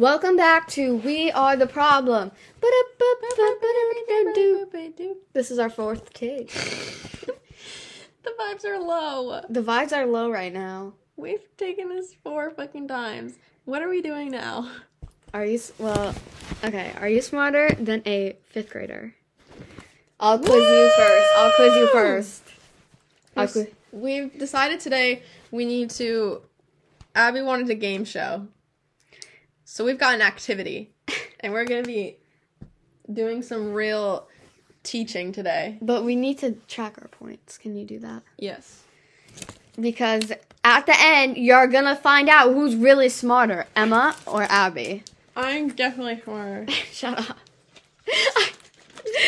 Welcome back to We Are the Problem. This is our fourth take. The vibes are low. The vibes are low right now. We've taken this four fucking times. What are we doing now? Are you well? Okay. Are you smarter than a fifth grader? I'll quiz you first. I'll quiz you first. I'll We've, we've decided today we need to. Abby wanted a game show. So we've got an activity. And we're to be doing some real teaching today. but we need to track our points. Can you do that? Yes. Because at the end, you're gonna find out who's really smarter, Emma or Abby. I'm definitely smarter. Shut up.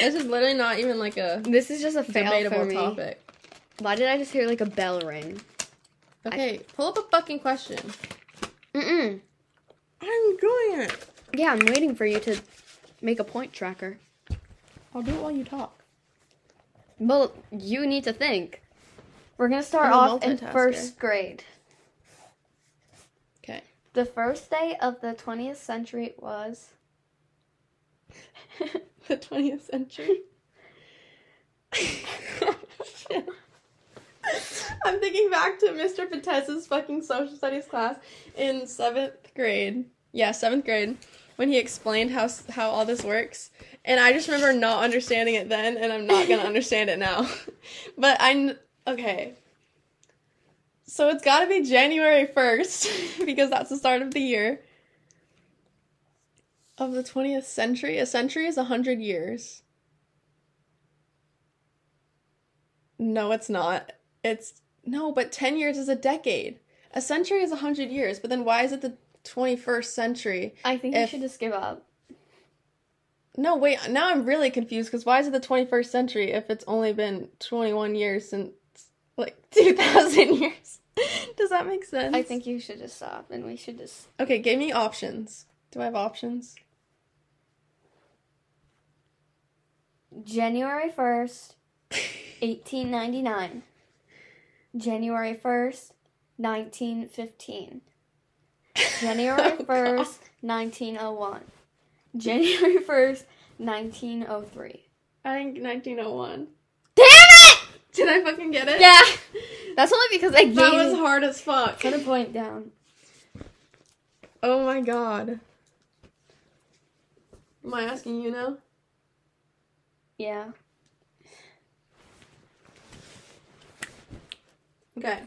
This is literally not even like a this is just a debatable topic. Why did I just hear like a bell ring? Okay, pull up a fucking question. Mm-mm. I'm doing it. Yeah, I'm waiting for you to make a point tracker. I'll do it while you talk. Well, you need to think. We're gonna start I'm a off in multitasker. first grade. Okay. The first day of the 20th century was. the 20th century. I'm thinking back to Mr. Patez's fucking social studies class in seventh grade. Yeah, seventh grade, when he explained how how all this works, and I just remember not understanding it then, and I'm not gonna understand it now. But I kn- okay. So it's got to be January first because that's the start of the year of the 20th century. A century is a 100 years. No, it's not. It's no, but 10 years is a decade. A century is a 100 years, but then why is it the 21st century? I think If- you should just give up. No, wait, now I'm really confused because why is it the 21st century if it's only been 21 years since like 2000 years? Does that make sense? I think you should just stop and we should just. Okay, give me options. Do I have options? January 1st, 1899. January 1st, 1915. January Oh, 1st, 1901. January 1st, 1903. I think 1901. Damn it! Did I fucking get it? Yeah! That's only because I gave That was hard as fuck. Put a point down. Oh my god. Am I asking you now? Yeah. Okay.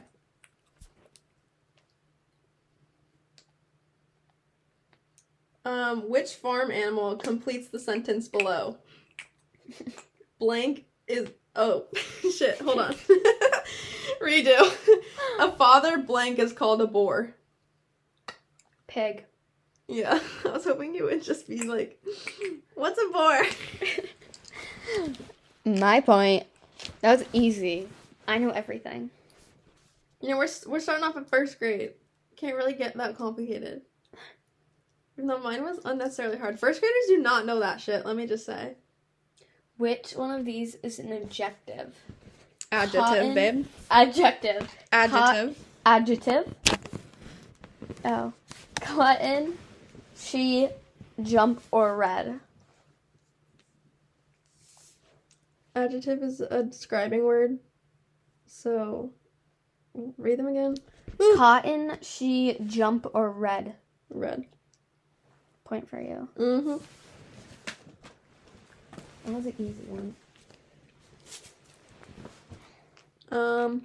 Um, which farm animal completes the sentence below? Blank is oh shit, hold on. Redo. A father blank is called a boar. Pig. Yeah, I was hoping you would just be like, what's a boar? My point. That was easy. I know everything. You know, we're we're starting off at first grade. Can't really get that complicated. Though mine was unnecessarily hard. First graders do not know that shit. Let me just say. Which one of these is an adjective? Adjective, Cotton. babe. Adjective. Adjective. Adjective. Oh. Cotton, she, jump, or red. Adjective is a describing word. So, read them again. Cotton, she, jump, or red. Red. Point for you. Mm-hmm. That was an easy one. Um.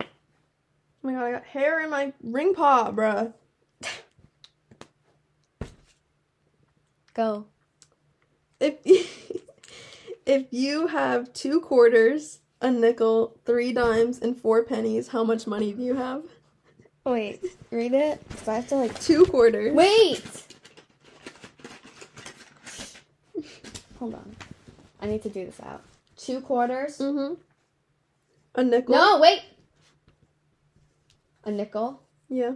Oh my god, I got hair in my ring pop, bruh. Go. If if you have two quarters, a nickel, three dimes, and four pennies, how much money do you have? Wait, read it. Cause I have to like. Two quarters. Wait! Hold on. I need to do this out. Two quarters. Mm-hmm. A nickel. No, wait! A nickel. Yeah.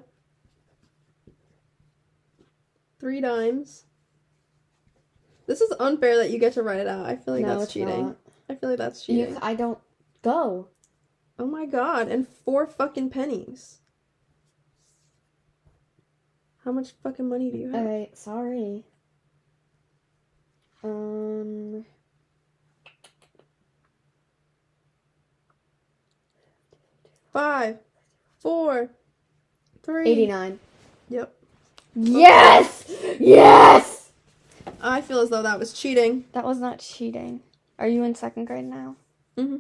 Three dimes. This is unfair that you get to write it out. I feel like no, that's it's cheating. not. I feel like that's cheating. You, I don't. Go. Oh my god, and four fucking pennies. How much fucking money do you have? Okay, sorry. Um, Five, four, three. 89. Yep. Yes! Yes! I feel as though that was cheating. That was not cheating. Are you in second grade now? Mm-hmm.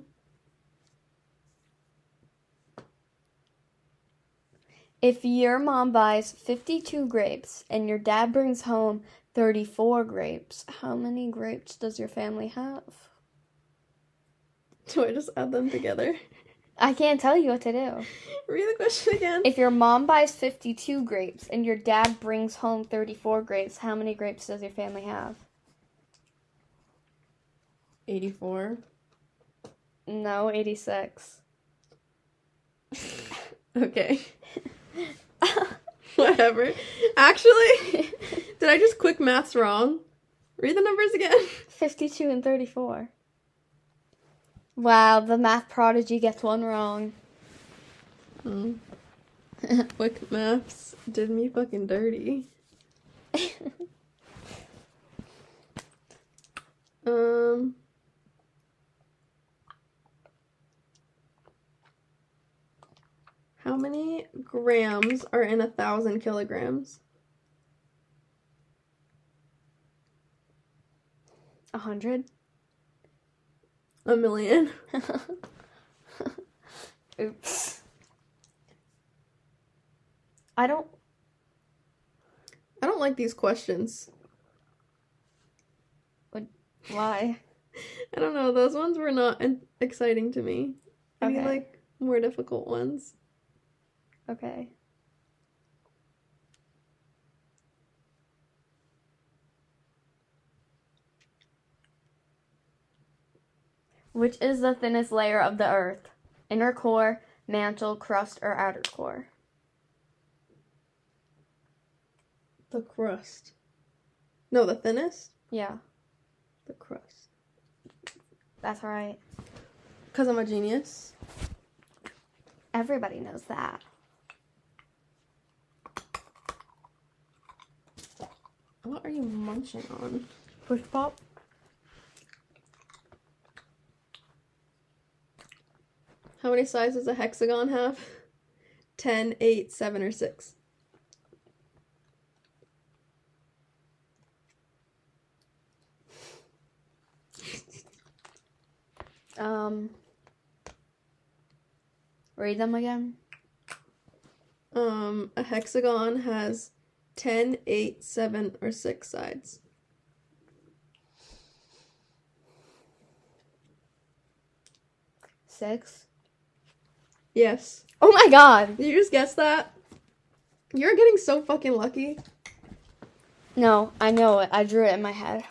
If your mom buys 52 grapes and your dad brings home 34 grapes, how many grapes does your family have? Do I just add them together? I can't tell you what to do. Read the question again. If your mom buys 52 grapes and your dad brings home 34 grapes, how many grapes does your family have? 84. No, 86. Okay. Whatever. Actually, did I just quick maths wrong? Read the numbers again. 52 and 34. Wow, the math prodigy gets one wrong. Hmm. quick maths did me fucking dirty. Um. How many grams are in a thousand kilograms? A hundred? A million. Oops. I don't. I don't like these questions. Why? I don't know. Those ones were not exciting to me. I need Okay. like more difficult ones. Okay. Which is the thinnest layer of the earth? Inner core, mantle, crust, or outer core? The crust. No, the thinnest? Yeah, The crust. that's right. Because I'm a genius. Everybody knows that. What are you munching on? Push pop. How many sides does a hexagon have? 10, 8, 7, or 6? Um. Read them again. Um, a hexagon has 10, 8, 7, or 6 sides. Six. Yes. Oh my god. Did you just guess that? You're getting so fucking lucky. No, I know it. I drew it in my head.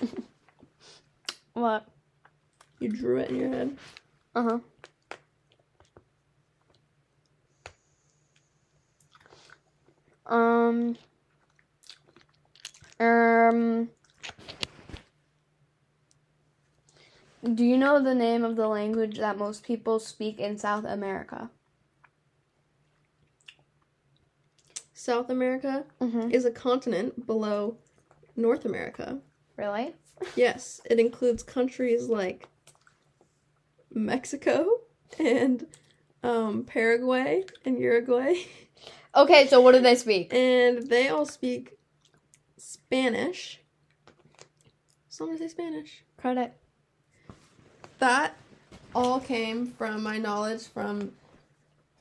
what? You drew it in your head. Uh huh. Um. Um. Do you know the name of the language that most people speak in South America? South America Mm-hmm. is a continent below North America. Really? Yes, it includes countries like Mexico and um, Paraguay and Uruguay, Okay, so what do they speak? and they all speak Spanish. So I'm gonna say Spanish. Credit. That all came from my knowledge from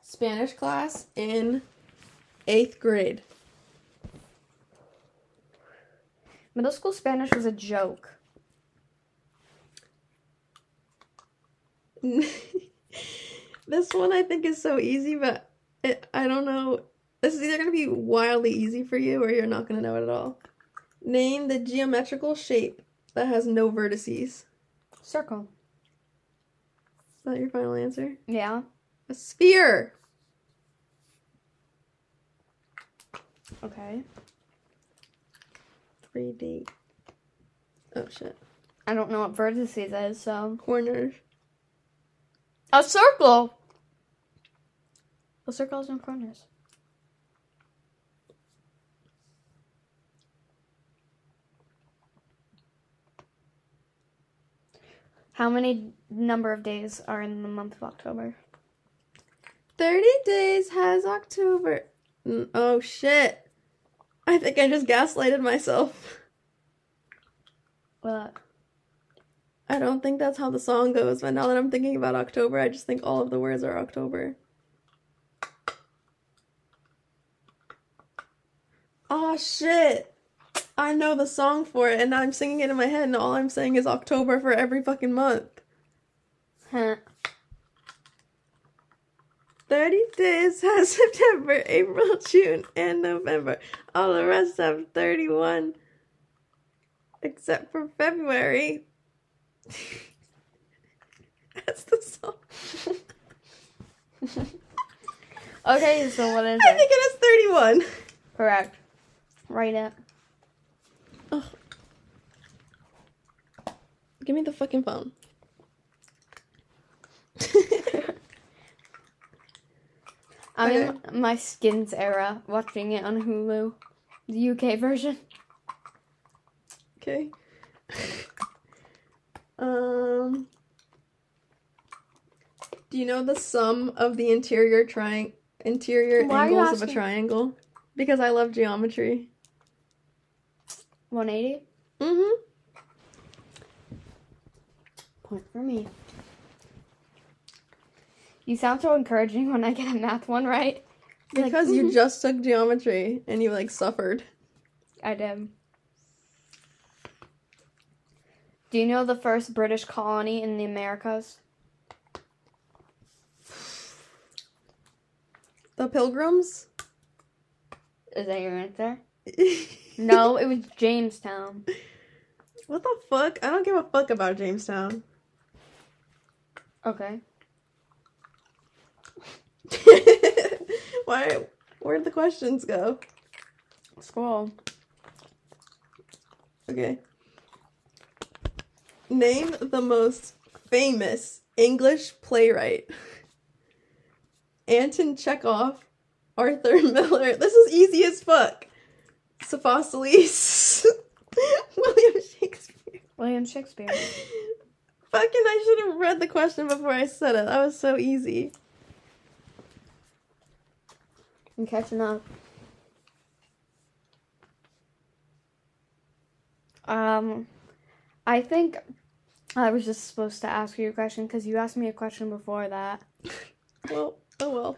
Spanish class in eighth grade. Middle school Spanish was a joke. this one I think is so easy, but it, I don't know. This is either going to be wildly easy for you or you're not going to know it at all. Name the geometrical shape that has no vertices. Circle. Is that your final answer? Yeah. A sphere. Okay. 3D. Oh shit. I don't know what vertices is, so. Corners. A circle! A circle has no corners? How many number of days are in the month of October? 30 days has October. Oh shit. I think I just gaslighted myself. What? I don't think that's how the song goes, but now that I'm thinking about October, I just think all of the words are October. Oh shit. I know the song for it and I'm singing it in my head and all I'm saying is October for every fucking month. Huh. 30 days has September, April, June, and November. All the rest have 31. Except for February. That's the song. Okay, so what is I it? think it is 31. Correct. Write it. Ugh. Give me the fucking phone. I'm in my skins era, watching it on Hulu, the UK version. okay. um. Do you know the sum of the interior triang interior Why angles of a triangle? Because I love geometry. 180. Mm-hmm. Point for me. You sound so encouraging when I get a math one right. Like, Because you just took geometry and you like suffered. I did. Do you know the first British colony in the Americas? The pilgrims? Is that your answer? No, it was Jamestown. What the fuck? I don't give a fuck about Jamestown. Okay. Why? Where'd the questions go? Scroll. Okay. Name the most famous English playwright. Anton Chekhov, Arthur Miller. This is easy as fuck. Sophocles, William Shakespeare. William Shakespeare. Fucking, I should have read the question before I said it. That was so easy. I'm catching up. Um, I think I was just supposed to ask you a question because you asked me a question before that. Well, oh well.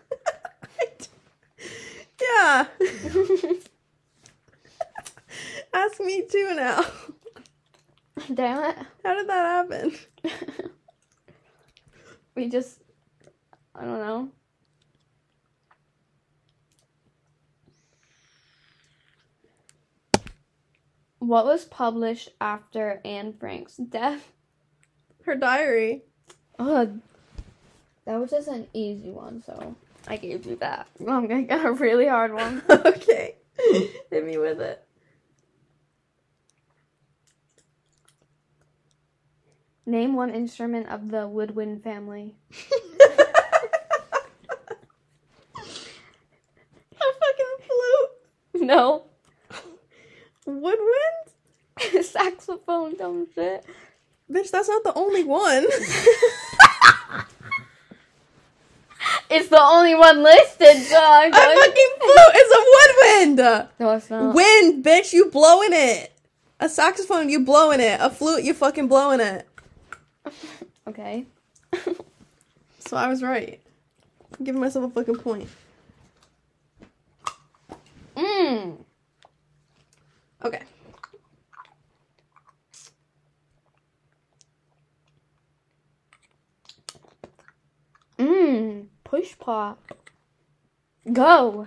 yeah. Ask me too now. Damn it. How did that happen? we just, I don't know. What was published after Anne Frank's death? Her diary. Ugh. That was just an easy one, so I gave you that. I'm gonna get a really hard one. okay. Hit me with it. Name one instrument of the woodwind family. A fucking flute. No. Woodwind? Saxophone, dumb shit. Bitch, that's not the only one. It's the only one listed, so I'm A fucking flute is a woodwind. No, it's not. Wind, bitch, you blowing it. A saxophone, you blowing it. A flute, you fucking blowing it. Okay. So I was right. I'm giving myself a fucking point. Mmm. Okay. Mmm. Push pop. Go.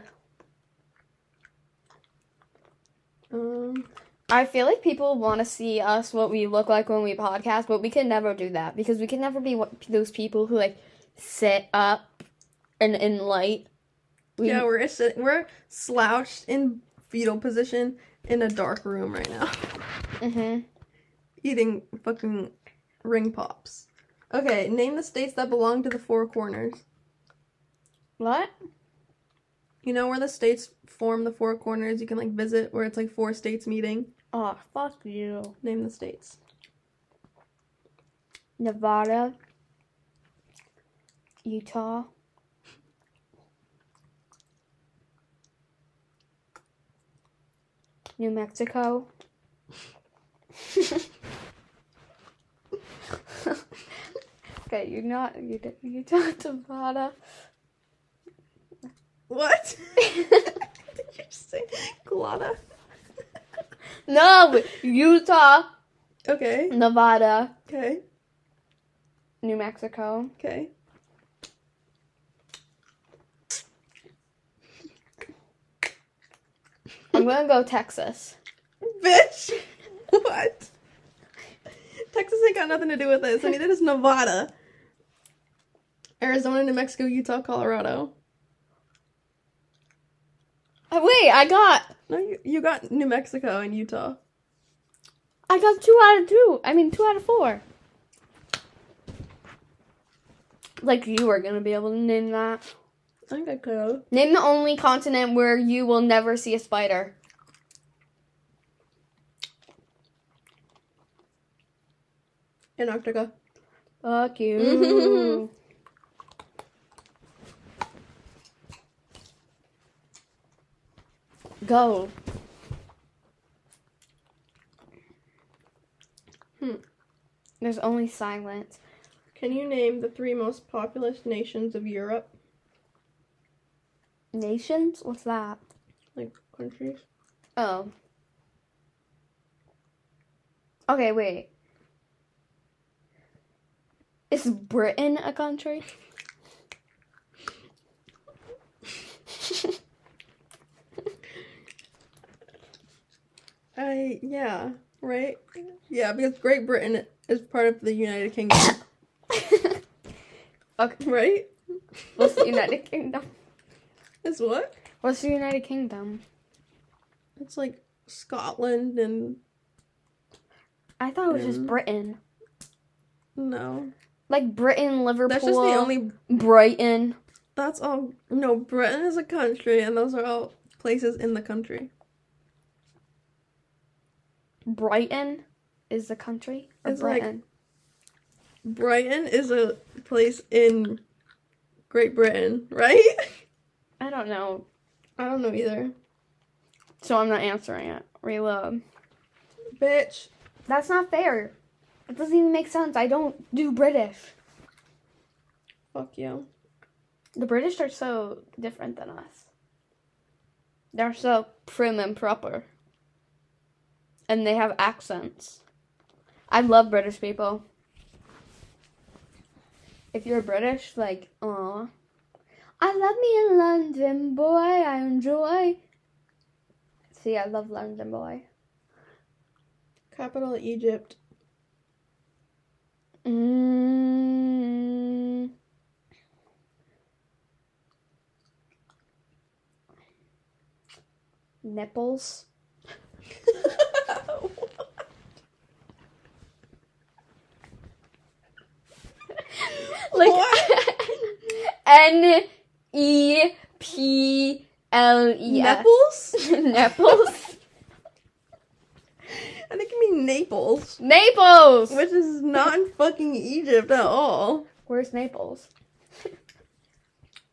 Um, I feel like people want to see us what we look like when we podcast, but we can never do that because we can never be what, those people who like sit up and in light. We, yeah, we're sit- we're slouched in fetal position in a dark room right now, Mhm. eating fucking ring pops. Okay, name the states that belong to the four corners. What? You know where the states form the four corners? You can like visit where it's like four states meeting. Oh, fuck you. Name the states. Nevada, Utah, New Mexico. okay, you're not you did- Utah, uh, Nevada. What? Did you say Glada? No, Utah, Okay. Nevada, Okay. New Mexico, Okay. I'm gonna go Texas. Bitch. What? Texas ain't got nothing to do with this. I mean, that is Nevada. Arizona, New Mexico, Utah, Colorado. Oh, wait, I got No, you, you got New Mexico and Utah. I got two out of two. I mean, two out of four. Like you are gonna be able to name that. I think I could. Name the only continent where you will never see a spider. Antarctica. Fuck you. Go. Hmm. There's only silence. Can you name the three most populous nations of Europe? Nations? What's that? Like countries? Oh. Okay, wait. Is Britain a country? I yeah, right? Yeah, because Great Britain is part of the United Kingdom, okay, right? what's the United Kingdom? Is what? What's the United Kingdom? It's like Scotland and I thought it was just Um, Britain. no. Like Britain, Liverpool, That's just the only Brighton. that's all no, Britain is a country and those are all places in the country. Brighton is the country? Or It's like- Brighton is a place in Great Britain, right? I don't know. I don't know either. So I'm not answering it. Reload. Bitch. That's not fair. It doesn't even make sense. I don't do British. Fuck you. The British are so different than us. They're so prim and proper. And they have accents. I love British people. If you're British, like, aw. I love me in London, boy. I enjoy. See, I love London, boy. Capital Egypt. Mm. Nipples. like N E P L E S. Nipples? Nipples. I think you mean Naples, Naples. which is not in fucking Egypt at all. Where's Naples?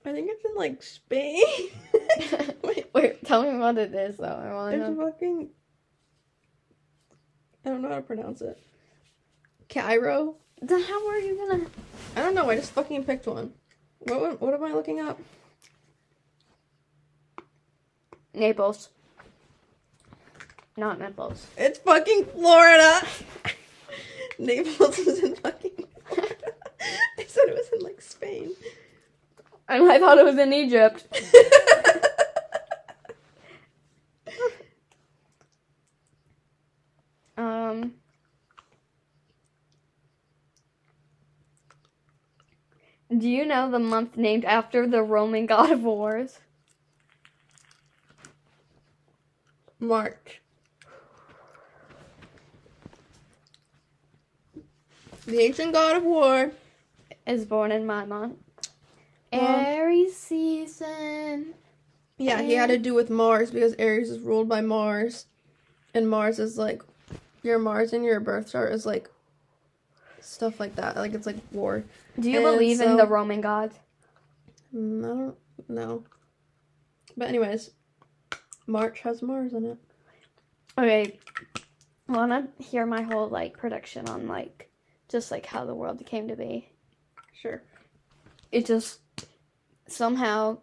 I think it's in like Spain. Wait, Wait, tell me what it is though. I want to it's know. fucking. I don't know how to pronounce it. Cairo. Then how are you gonna? I don't know. I just fucking picked one. What what, am I looking up? Naples. Not Naples. It's fucking Florida. Naples is in fucking Florida. I said it was in like Spain. And I thought it was in Egypt. Um. Do you know the month named after the Roman god of wars? March. The ancient god of war is born in my month. Well- Aries season. Yeah, he had to do with Mars because Aries is ruled by Mars, and Mars is like your Mars in your birth chart is like stuff like that. Like it's like war. Do you And believe in the Roman gods? Mm, I don't know. But anyways, March has Mars in it. Okay. Wanna hear my whole like prediction on like just like how the world came to be? Sure. It just somehow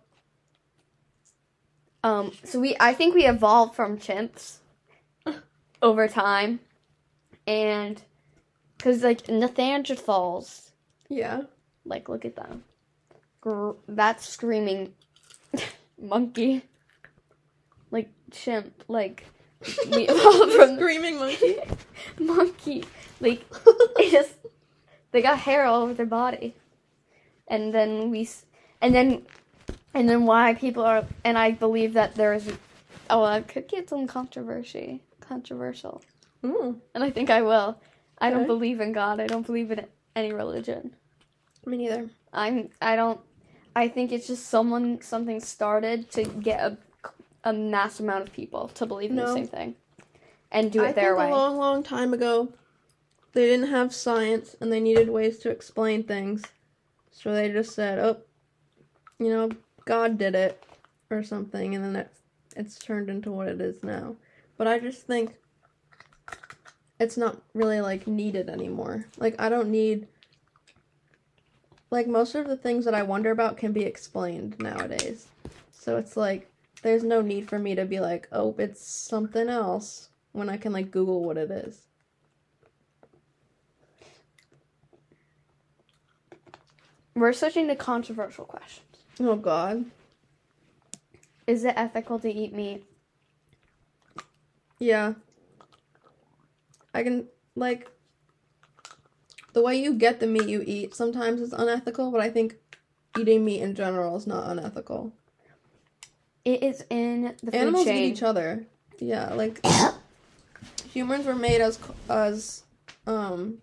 um so we I think we evolved from chimps over time and cuz like Neanderthals Yeah. like look at them. Gr- that's screaming monkey. Like chimp like from Screaming monkey. monkey. Like it just they got hair all over their body, and then we and then and then why people are and I believe that there is oh I could get some controversy controversial, mm, and I think I will. I don't believe in God. I don't believe in any religion. me neither. I'm I don't I think it's just someone something started to get a a mass amount of people to believe in the same thing and do it I their think way. a long, long time ago, they didn't have science and they needed ways to explain things, so they just said, "Oh, you know, God did it," or something, and then it, it's turned into what it is now. But I just think it's not really like needed anymore. Like I don't need. Like most of the things that I wonder about can be explained nowadays. So it's like there's no need for me to be like, oh, it's something else when I can like Google what it is. We're switching to controversial questions. Oh God. Is it ethical to eat meat? Yeah. I can like the way you get the meat you eat sometimes is unethical, but I think eating meat in general is not unethical. It is in the food Animals chain. eat each other. Yeah, like humans were made as as um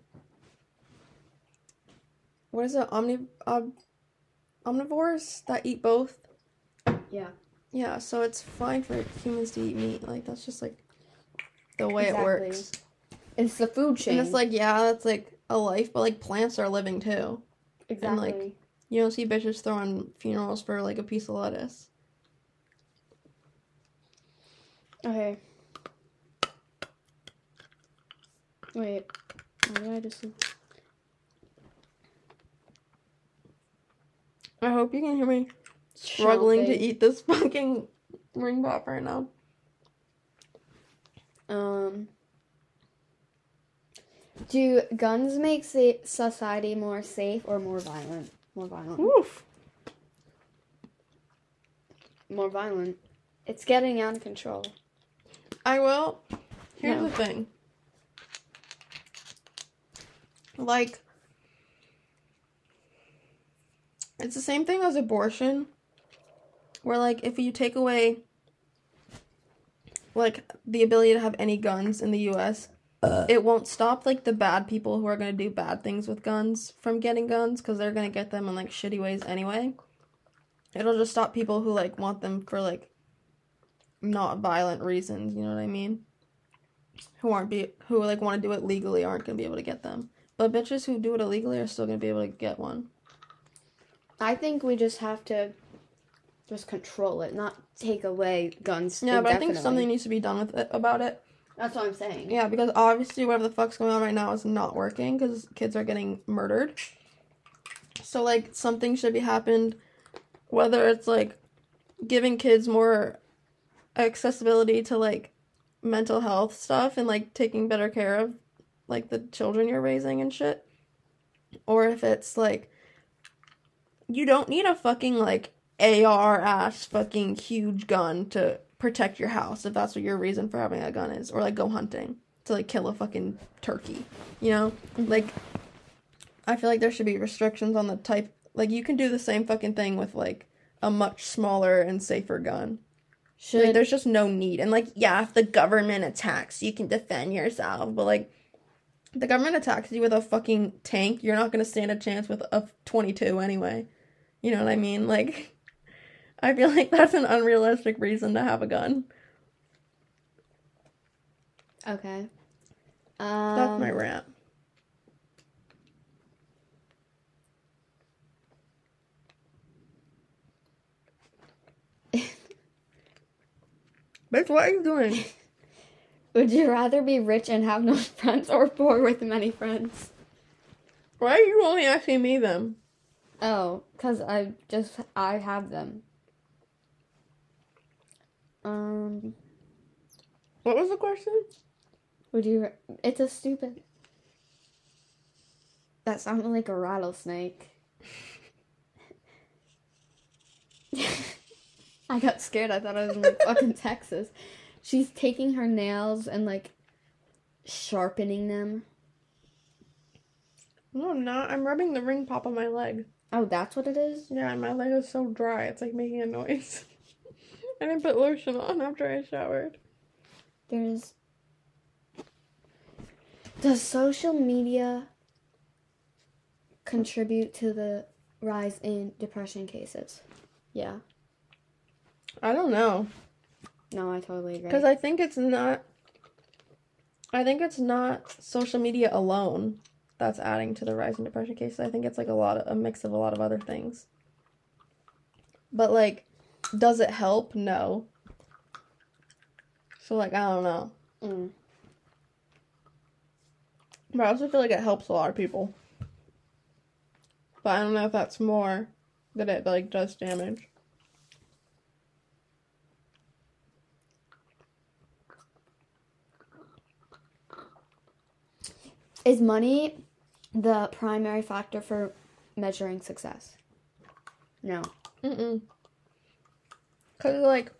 what is it? Omni omnivores that eat both. Yeah. Yeah, so it's fine for humans to eat meat. Like that's just like the way Exactly. it works. It's the food chain. And it's like yeah, that's like a life, but like plants are living too. exactly. And like- You don't see bitches throwing funerals for like a piece of lettuce. okay. Wait. Why did I just? I hope you can hear me struggling to eat this fucking ring pop right now. Um. Do guns make sa- society more safe or more violent? More violent. Oof. More violent. It's getting out of control. I will. Here's No. the thing. Like, it's the same thing as abortion. Where, like, if you take away, like, the ability to have any guns in the US, it won't stop, like, the bad people who are going to do bad things with guns from getting guns because they're going to get them in, like, shitty ways anyway. It'll just stop people who, like, want them for, like, not violent reasons, you know what I mean? Who aren't be who like want to do it legally aren't gonna be able to get them. But bitches who do it illegally are still gonna be able to get one. I think we just have to just control it, not take away guns. Yeah, but I think something needs to be done with it about it. That's what I'm saying. Yeah, because obviously whatever the fuck's going on right now is not working because kids are getting murdered. So like something should be happened, whether it's like giving kids more accessibility to like mental health stuff and like taking better care of like the children you're raising and shit, or if it's like you don't need a fucking like AR ass fucking huge gun to protect your house if that's what your reason for having a gun is, or like go hunting to like kill a fucking turkey. You know, like I feel like there should be restrictions on the type. Like you can do the same fucking thing with like a much smaller and safer gun. Should Like, there's just no need. And like, yeah, if the government attacks, you can defend yourself. But like, the government attacks you with a fucking tank, you're not gonna stand a chance with a 22 anyway. You know what I mean? Like, I feel like that's an unrealistic reason to have a gun. Okay. Um, That's my rant. Bitch, what are you doing? Would you rather be rich and have no friends or poor with many friends? Why are you only asking me them? Oh, cause I just I have them. Um, What was the question? would you? It's a stupid. That sounded like a rattlesnake. I got scared. I thought I was in like fucking Texas. She's taking her nails and like sharpening them. No, I'm not. I'm rubbing the ring pop on my leg. Oh, that's what it is. Yeah, my leg is so dry. It's like making a noise. I didn't put lotion on after I showered. There's. Does social media contribute to the rise in depression cases? Yeah. I don't know. No, I totally agree. Because I think it's not. I think it's not social media alone that's adding to the rise in depression cases. I think it's like a lot of a mix of a lot of other things. But like, does it help? No. So like I don't know. Mm. But I also feel like it helps a lot of people. But I don't know if that's more that it like does damage. Is money the primary factor for measuring success? No. Mm-mm. Cause like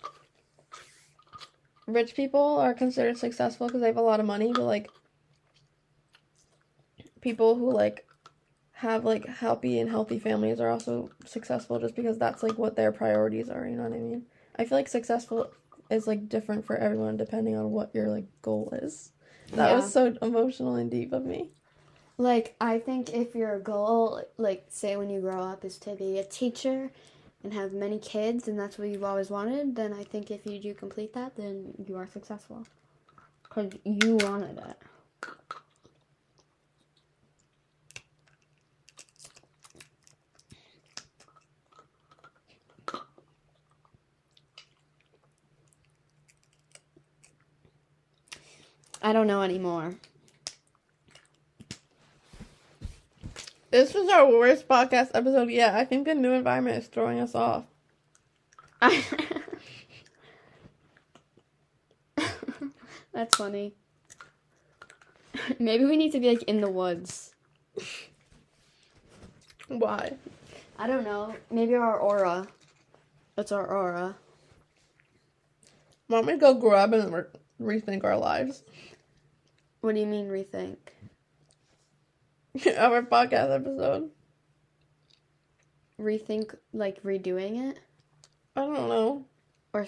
rich people are considered successful because they have a lot of money, but like people who like have like happy and healthy families are also successful just because that's like what their priorities are, you know what I mean? I feel like successful is like different for everyone depending on what your like goal is. That Yeah. was so emotional and deep of me. Like, I think if your goal, like, say when you grow up, is to be a teacher and have many kids, and that's what you've always wanted, then I think if you do complete that, then you are successful. Because you wanted it. I don't know anymore. This was our worst podcast episode yet. I think the new environment is throwing us off. That's funny. Maybe we need to be like in the woods. Why? I don't know. Maybe our aura. That's our aura. Want me to go grub and re- rethink our lives? What do you mean rethink? our podcast episode. Rethink like redoing it? I don't know. Or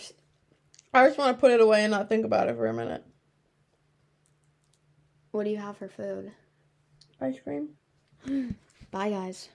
I just want to put it away and not think about it for a minute. what do you have for food? Ice cream. Bye guys.